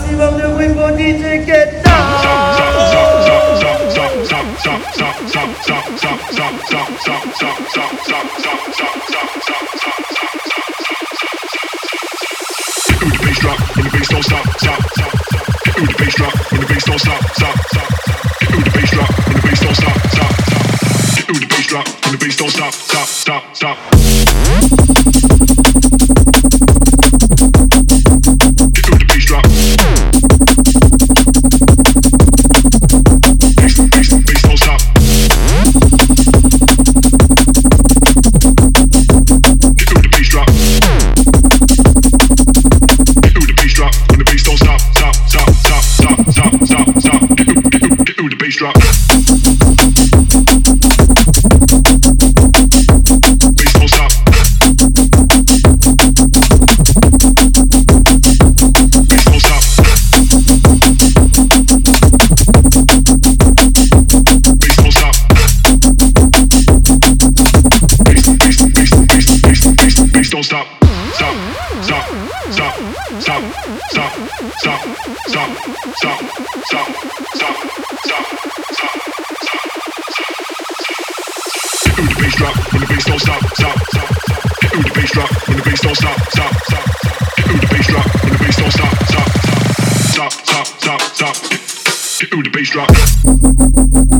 maximum de bruit pour DJ Keta. The bass drop when the bass don't stop, stop, the bass drop when the bass don't stop, stop, stop, the bass drop when the bass don't stop, stop, stop. The bass drop when the bass don't stop, stop, stop, stop. Bass don't stop, stop, stop, stop. Ooh, the bass drop when the bass don't stop, stop, stop, stop, stop, stop, stop. Ooh, the bass drop.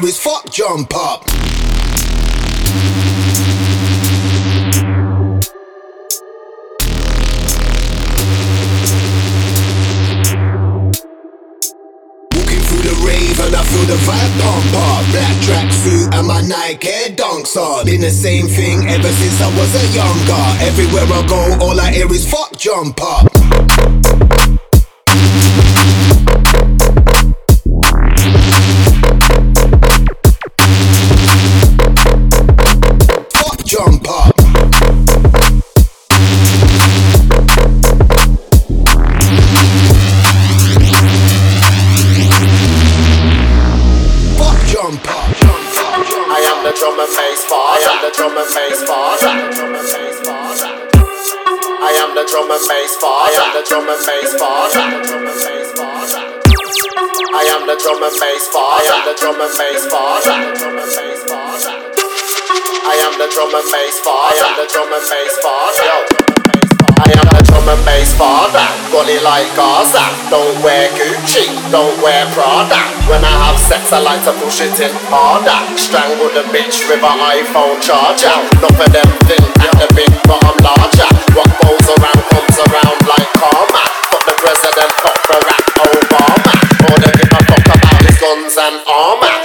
hear is fuck jump up. The vibe pump up. Black tracksuit and my Nike Dunks on. Been the same thing ever since I was a younger. Everywhere I go, all I hear is fuck jump up. Drum and bass father. I am the drum and bass father. I am the drum and bass father. I am the drum and bass father. I am the drum and bass father. I am the drum and bass father. I am the drum and bass father. I am the drum and bass father. Yo. I am the drum and bass father, got it like Gaza. Don't wear Gucci, don't wear Prada. When I have sex, I like to push it in harder. Strangle the bitch with an iPhone charger. Not for them think I'm the big, but I'm larger. What goes around comes around like karma. Fuck the president, fuck Barack Obama. All they give a fuck about is guns and armor.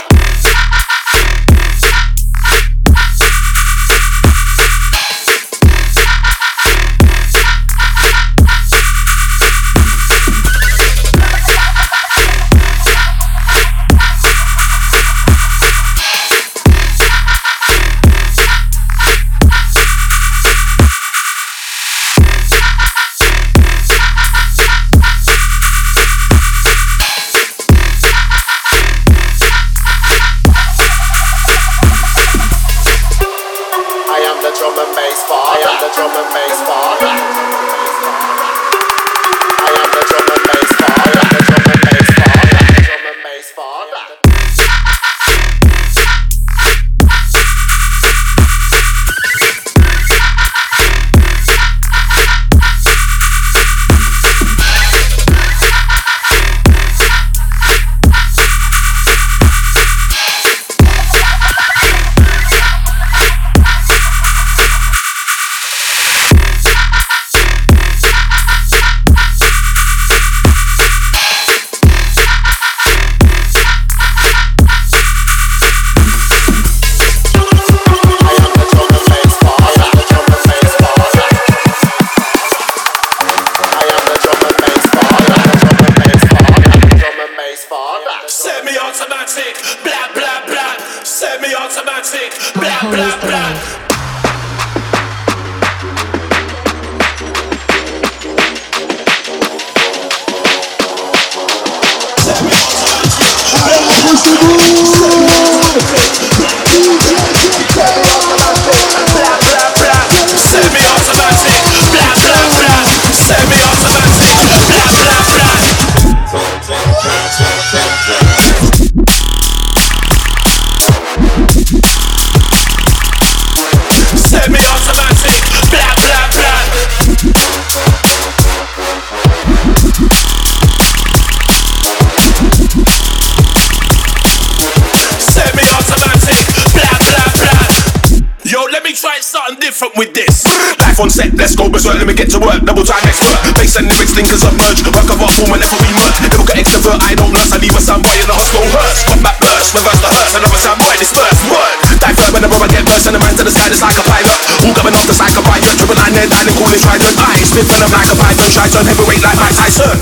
On set, let's go berserk, let me get to work. Double time expert. Bass and lyrics, thinkers of merge. Work of art form whenever we merge. Never got extrovert, I don't nurse. I leave a boy in the hospital hurts. Combat burst, reverse the hurts. Another soundboy disperse. Word. Divert whenever I get burst. And the man to the side, it's like a pilot. All coming off the bite. Triple nine there, dialing, calling trident. I spit venom like a python. Try turn heavyweight like Mike Tyson.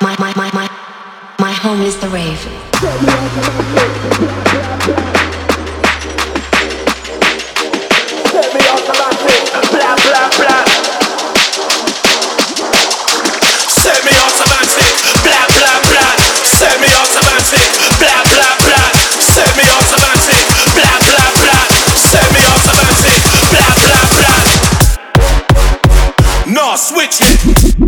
My, my, my, my, my home is the rave. Switch it.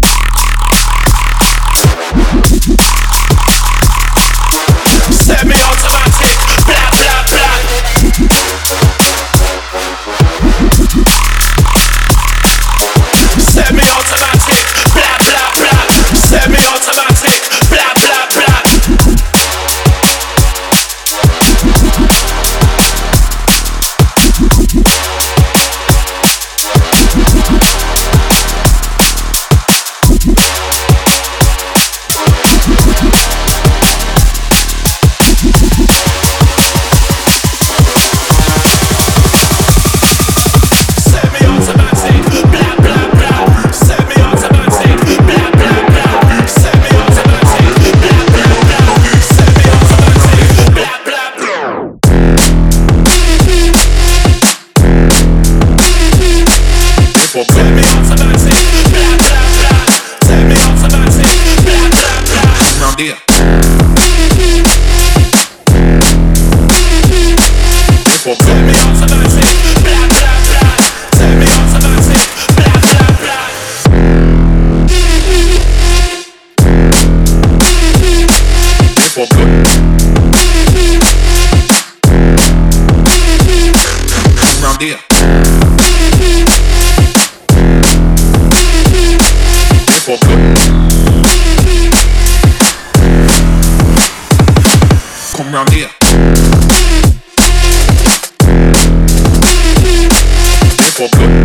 idea. Come round here. Come round here.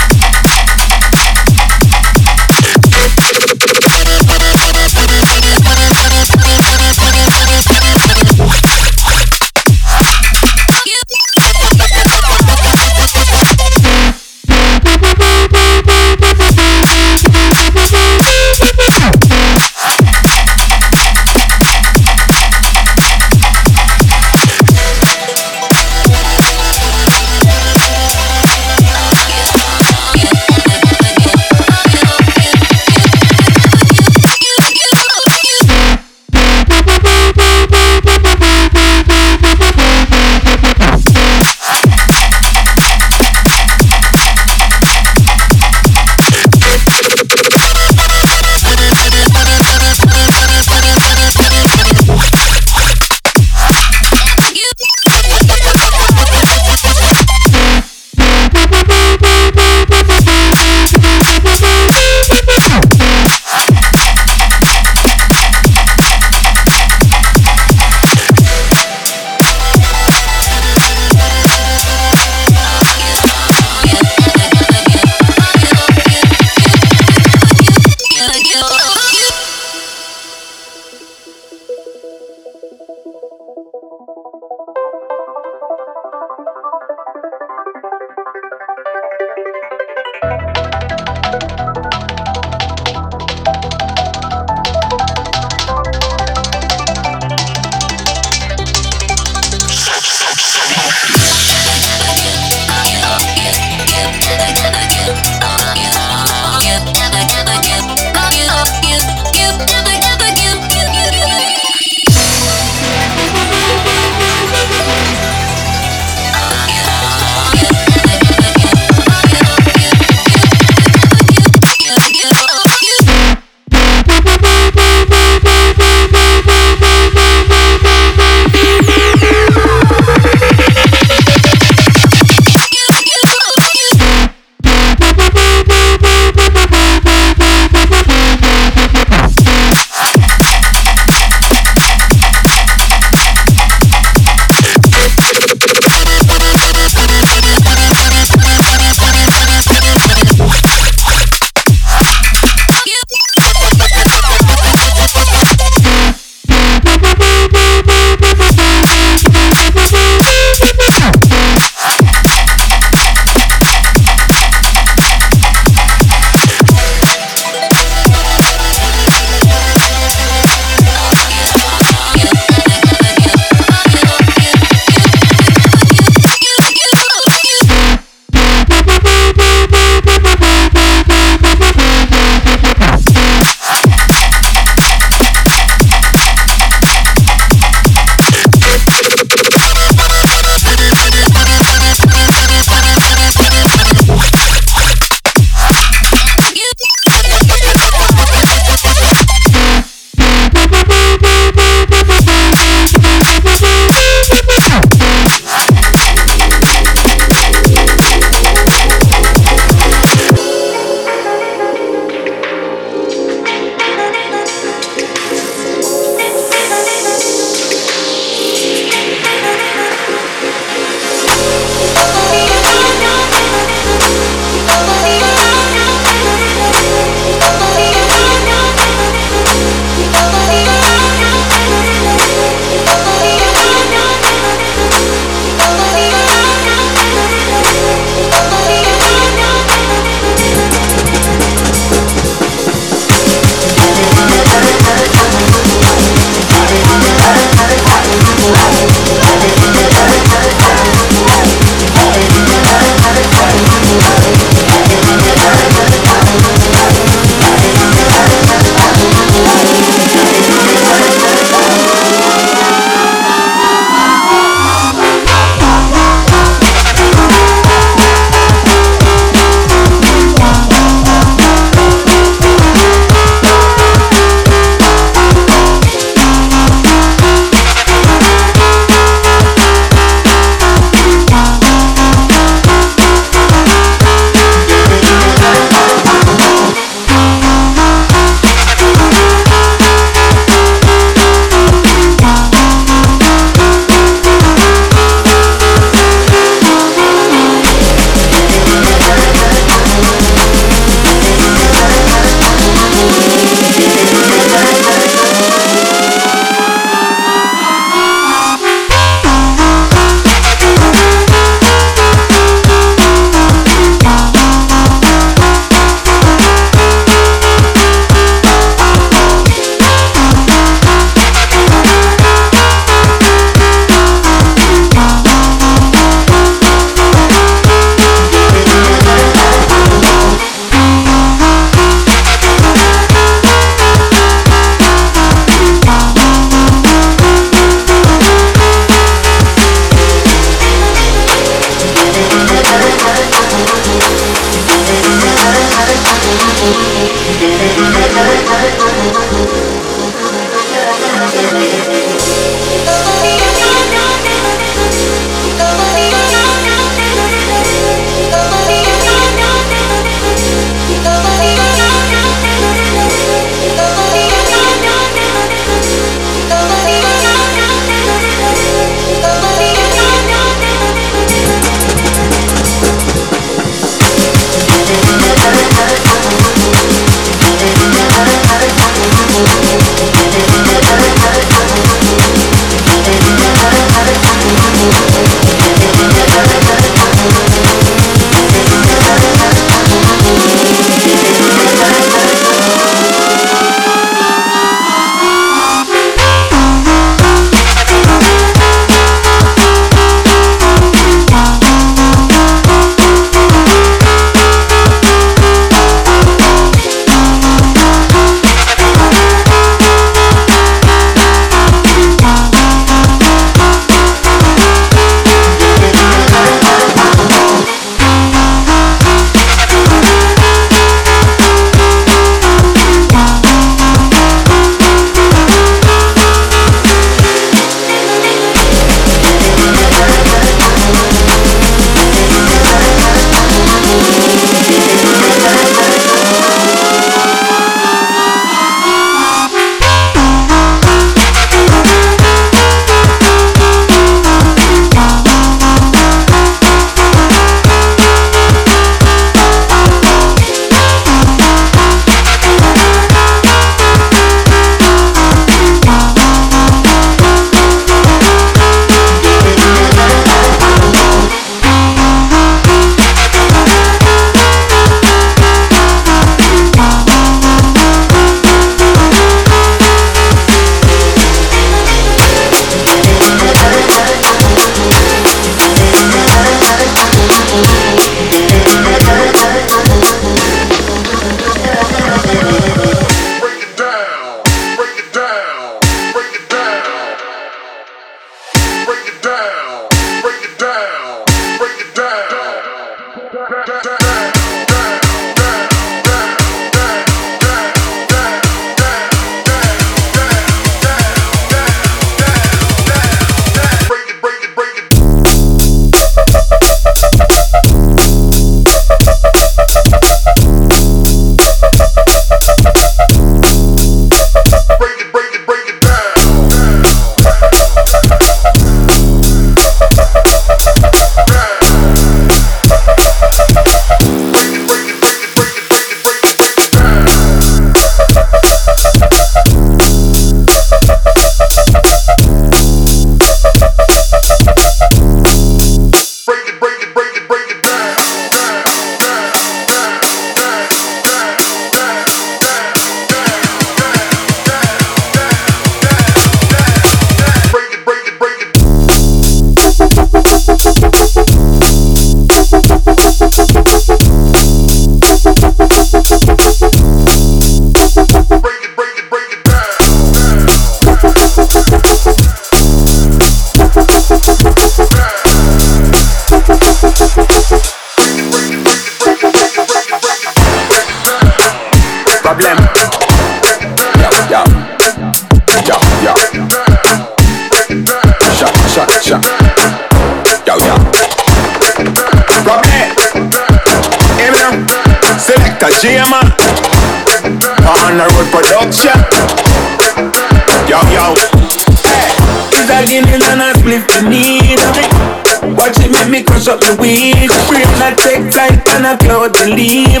The weed. Free and take flight and a cloud to leave.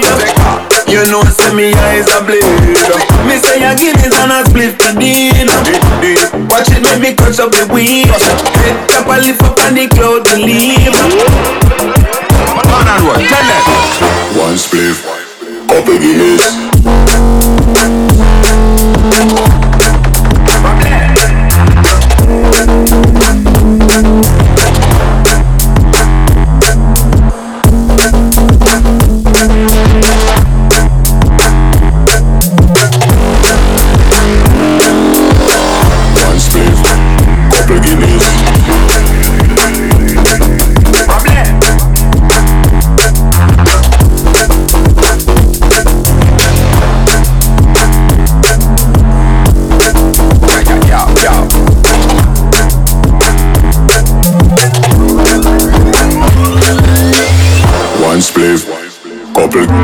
You know, see me eyes are bleed. Me say I give it and I split the deed. Watch it make me crush up the weed. Head up a lift up and the cloud to leave. Man and what? Tell them. One spliff, couple Guinness. perfect.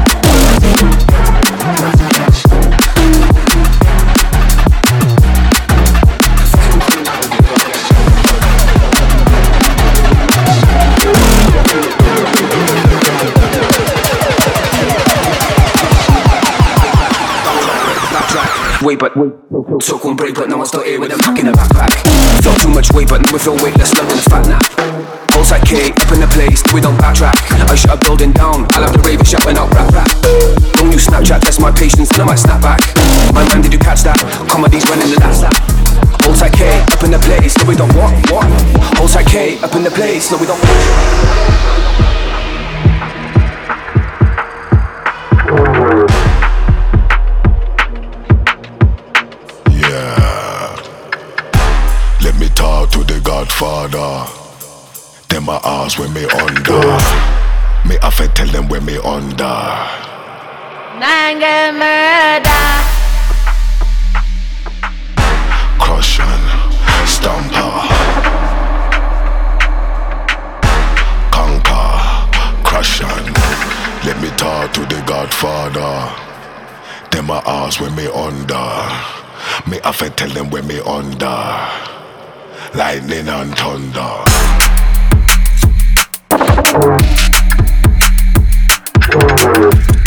but wait. Took one break, but now I'm still here with a pack in the backpack. Felt too much weight, but now we feel weightless. London's fat now. Pulse like K, up in the place, we don't backtrack. I shut a building down, I love the rave shut when I'll rap rap. Don't you Snapchat, test my patience, then I might snap back. My man, did you catch that? Comedy's running the last lap. Hold tight K, up in the place, no we don't want, want. Hold tight K, up in the place, no we don't want. Godfather. Them my ask when me under. Me have to tell them when me under. Nanga murder. Crushing, stomper. Conquer, crushing. Let me talk to the Godfather. Them my ask when me under. Me have to tell them when me under. Lightning and thunder. Crushing,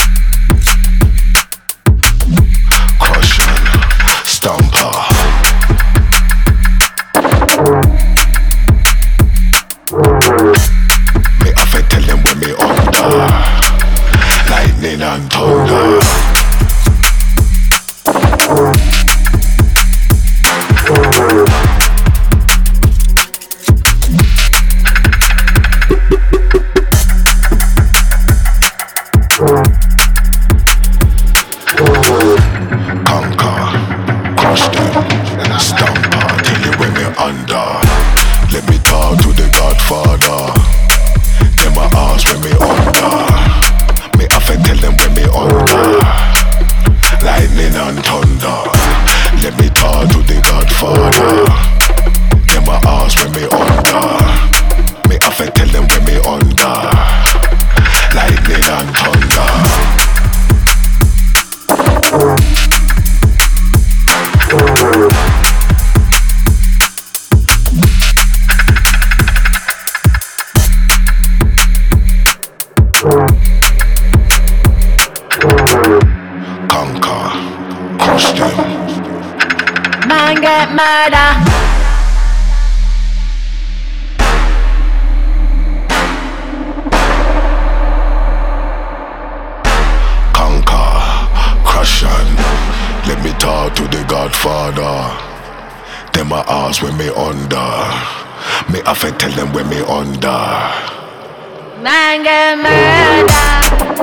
Man murder. conquer, crush on. Let me talk to the Godfather. Them my ask when me under. Me to tell them when me under. Man get murder.